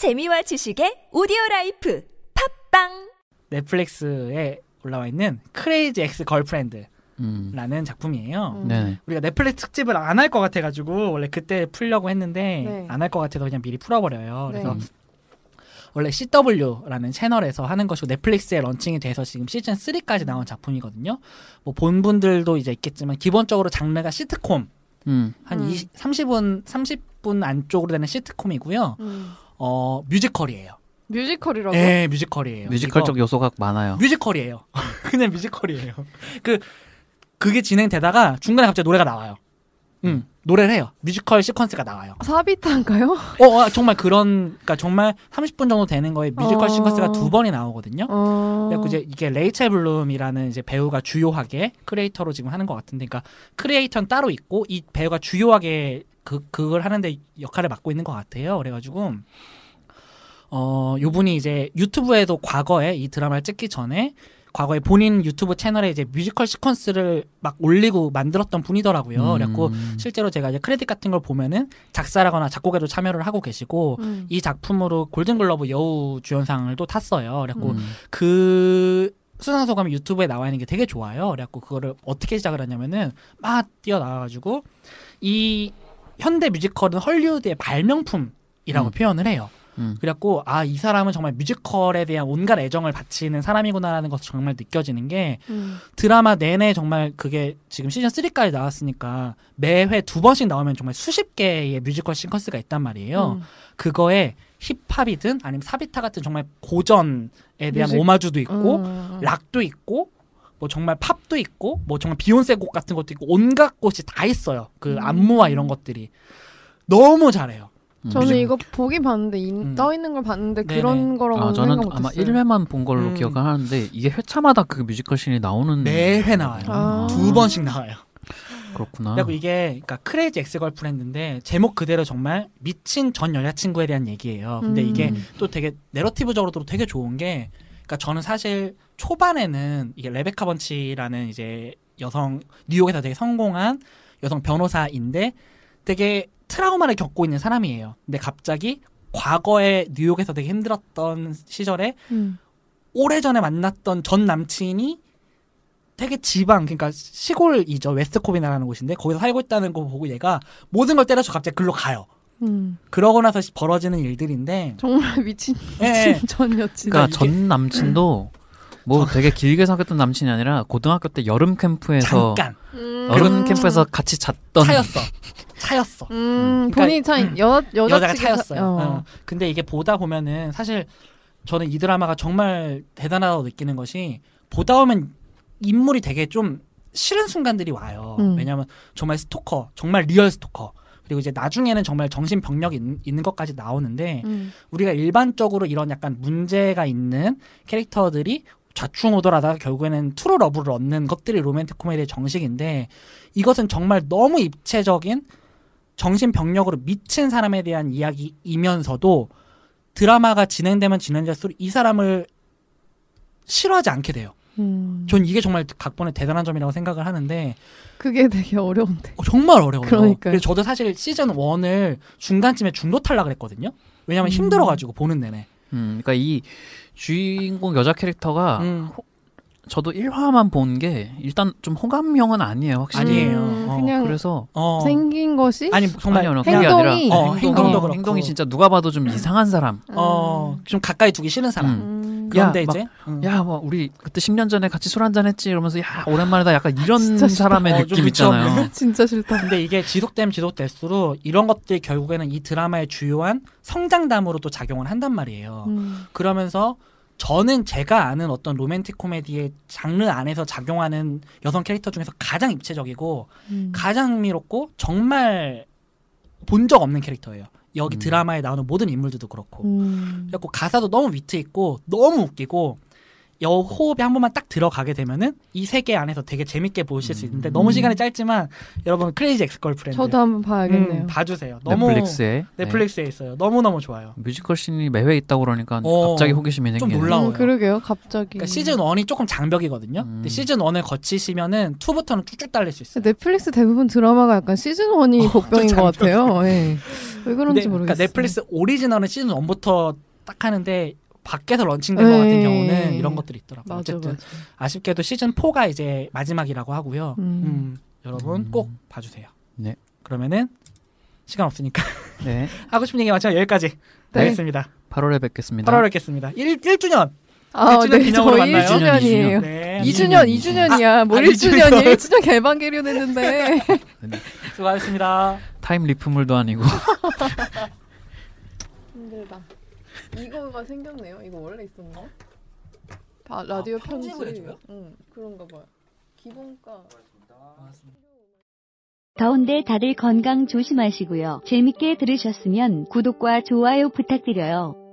재미와 지식의 오디오 life 팟빵 넷플릭스에 올라와 있는 Crazy Ex-Girlfriend라는 음. 작품이에요. 음. 네네. 우리가 넷플릭스 특집을 안 할 것 같아가지고 원래 그때 풀려고 했는데 네. 안할 것 같아서 그냥 미리 풀어버려요. 네. 그래서 원래 CW라는 채널에서 하는 것이고 넷플릭스에 launching이 돼서 지금 시즌 3까지 나온 작품이거든요. 뭐 본 분들도 이제 있겠지만 기본적으로 장르가 시트콤 음. 한 음. 20, 30분 30분 안쪽으로 되는 시트콤이고요. 음. 어 뮤지컬이에요. 뮤지컬이라고? 네, 뮤지컬이에요. 뮤지컬적 요소가 많아요. 뮤지컬이에요. 그냥 뮤지컬이에요. 그 그게 진행되다가 중간에 갑자기 노래가 나와요. 음, 노래를 해요. 뮤지컬 시퀀스가 나와요. 사비타인가요? 어, 어, 정말 그런, 그러니까 정말 30분 정도 되는 거에 뮤지컬 어. 시퀀스가 두 번이 나오거든요. 어. 그래서 이제 이게 레이첼 블룸이라는 이제 배우가 주요하게 creator로 지금 하는 것 같은데, 그러니까 creator는 따로 있고 이 배우가 주요하게 그 그걸 하는데 역할을 맡고 있는 것 같아요. 그래가지고 어 요분이 이제 유튜브에도 과거에 이 드라마를 찍기 전에 과거에 본인 유튜브 채널에 이제 뮤지컬 시퀀스를 막 올리고 만들었던 분이더라고요. 음. 그래갖고 실제로 제가 이제 크레딧 같은 걸 보면은 작사라거나 작곡에도 참여를 하고 계시고 음. 이 작품으로 골든글러브 여우 주연상을 또 탔어요. 그래갖고 음. 그 수상 소감이 유튜브에 나와 있는 게 되게 좋아요. 그래갖고 그거를 어떻게 시작을 했냐면은 막 뛰어 나와가지고 이 현대 뮤지컬은 헐리우드의 발명품이라고 음. 표현을 해요. 음. 그래갖고 아 이 사람은 정말 뮤지컬에 대한 온갖 애정을 바치는 사람이구나라는 것이 정말 느껴지는 게 음. 드라마 내내 정말 그게 지금 시즌 3까지 나왔으니까 매회 두 번씩 나오면 정말 수십 개의 뮤지컬 시퀀스가 있단 말이에요. 음. 그거에 힙합이든 아니면 사비타 같은 정말 고전에 대한 뮤직- 오마주도 있고 음. 락도 있고 뭐 정말 팝도 있고 뭐 정말 비욘세 곡 같은 것도 있고 온갖 곳이 다 있어요. 그 음. 안무와 이런 것들이 너무 잘해요. 음. 저는 이거 보긴 봤는데 인, 음. 떠 있는 걸 봤는데 네네. 그런 거라고 아, 저는 생각 아마 못했어요. 1회만 본 걸로 음. 기억을 하는데 이게 회차마다 그 뮤지컬 씬이 나오는 매회 나와요. 아. 두 번씩 나와요. 그렇구나. 그리고 이게 그러니까 Crazy Ex-Girlfriend인데 제목 그대로 정말 미친 전 여자친구에 대한 얘기예요. 근데 음. 이게 또 되게 내러티브적으로도 되게 좋은 게 그러니까 저는 사실 초반에는 이게 레베카 번치라는 이제 여성 뉴욕에서 되게 성공한 여성 변호사인데 되게 트라우마를 겪고 있는 사람이에요. 근데 갑자기 과거에 뉴욕에서 되게 힘들었던 시절에 음. 오래전에 만났던 전 남친이 되게 지방 그러니까 시골이죠 웨스트코비나라는 곳인데 거기서 살고 있다는 거 보고 얘가 모든 걸 때려서 갑자기 글로 가요. 음. 그러고 나서 벌어지는 일들인데 정말 미친 예, 미친 전 여친. 그러니까 이게- 전 남친도 뭐 되게 길게 사귀었던 남친이 아니라 고등학교 때 여름 캠프에서 잠깐 음. 여름 캠프에서 같이 잤던 차였어 차였어 음, 그러니까- 본인 차 여, 여자 여자가 차였어요. 어. 어. 근데 이게 보다 보면은 사실 저는 이 드라마가 정말 대단하다고 느끼는 것이 보다 보면 인물이 되게 좀 싫은 순간들이 와요. 음. 왜냐하면 정말 스토커, 정말 real 스토커. 그리고 이제 나중에는 정말 정신 병력이 있는, 있는 것까지 나오는데 음. 우리가 일반적으로 이런 약간 문제가 있는 캐릭터들이 좌충우돌하다가 결국에는 true love를 얻는 것들이 로맨틱 코미디의 정석인데 이것은 정말 너무 입체적인 정신병력으로 미친 사람에 대한 이야기이면서도 드라마가 진행되면 진행될수록 이 사람을 싫어하지 않게 돼요. 음. 전 이게 정말 각본의 대단한 점이라고 생각을 하는데 그게 되게 어려운데. 어, 정말 어려워요. 그러니까요. 그래서 저도 사실 시즌 1을 중간쯤에 중도 탈락을 했거든요. 왜냐면 음. 힘들어가지고 보는 내내. 음, 그러니까 이 주인공 여자 캐릭터가 음, 저도 1화만 본 게 일단 좀 호감형은 아니에요, 확실히. 아니에요. 음, 어, 그냥 그래서 어. 생긴 것이 아니 정말 아니요, 그냥 그게 아니라 행동이- 어, 행동도 그렇고. 행동이 진짜 누가 봐도 좀 이상한 사람. 어, 좀 가까이 두기 싫은 사람. 음. 음. 그런데 야, 막, 이제 음. 야, 뭐 우리 그때 10년 전에 같이 술 한잔 했지 이러면서 야, 오랜만이다. 약간 이런. 사람의 어, 좀 느낌. 있잖아요. 진짜 싫다. 근데 이게 지속되면 지속될수록 이런 것들이 결국에는 이 드라마의 주요한 성장담으로 또 작용을 한단 말이에요. 음. 그러면서 저는 제가 아는 어떤 로맨틱 코미디의 장르 안에서 작용하는 여성 캐릭터 중에서 가장 입체적이고 음. 가장 흥미롭고 정말 본 적 없는 캐릭터예요. 여기 음. 드라마에 나오는 모든 인물들도 그렇고. 음. 그래갖고 가사도 너무 위트 있고 너무 웃기고 여 호흡이 한 번만 딱 들어가게 되면은 이 세계 안에서 되게 재밌게 보실 수 있는데 음. 너무 시간이 짧지만 여러분 Crazy Ex-Girlfriend 저도 한번 봐야겠네요. 음, 봐주세요. 너무 넷플릭스에 네. 넷플릭스에 있어요. 너무 너무 좋아요. 뮤지컬 씬이 매회 있다고 그러니까 어, 갑자기 호기심이 좀 생기네요. 놀라워요. 음, 그러게요. 갑자기. 그러니까 시즌 1이 조금 장벽이거든요. 음. 근데 시즌 1을 거치시면은 2부터는 쭉쭉 달릴 수 있어요. 넷플릭스 대부분 드라마가 약간 시즌 1이 어, 복병인 좀것 같아요. 예. 왜 그런지 근데 모르겠어요. 그러니까 넷플릭스 오리지널은 시즌 1부터 딱 하는데 밖에서 launching된 것 같은 에이. 경우는 이런 것들이 있더라고요. 맞아, 어쨌든 맞아. 아쉽게도 시즌 4가 이제 마지막이라고 하고요. 음. 음, 여러분 음. 꼭 봐주세요. 네. 그러면은 시간 없으니까 네. 하고 싶은 얘기 마치면 여기까지 네. 하겠습니다. 8월에 뵙겠습니다. 8월 뵙겠습니다. 1, 1주년. 아, 일주년 네. 기념으로 만나요? 1주년이에요. 네. 2주년, 2주년이야. 뭘 아, 1주년이야. 1주년 개방개련 했는데. 수고하셨습니다. 타임 리프물도 아니고 힘들다. 이거가 생겼네요. 이거 원래 있었나? 아, 라디오 아, 편집을 편집. 해줘요? 응, 그런가 봐요. 기본가. 더운데 다들 건강 조심하시고요. 재밌게 들으셨으면 구독과 좋아요 부탁드려요.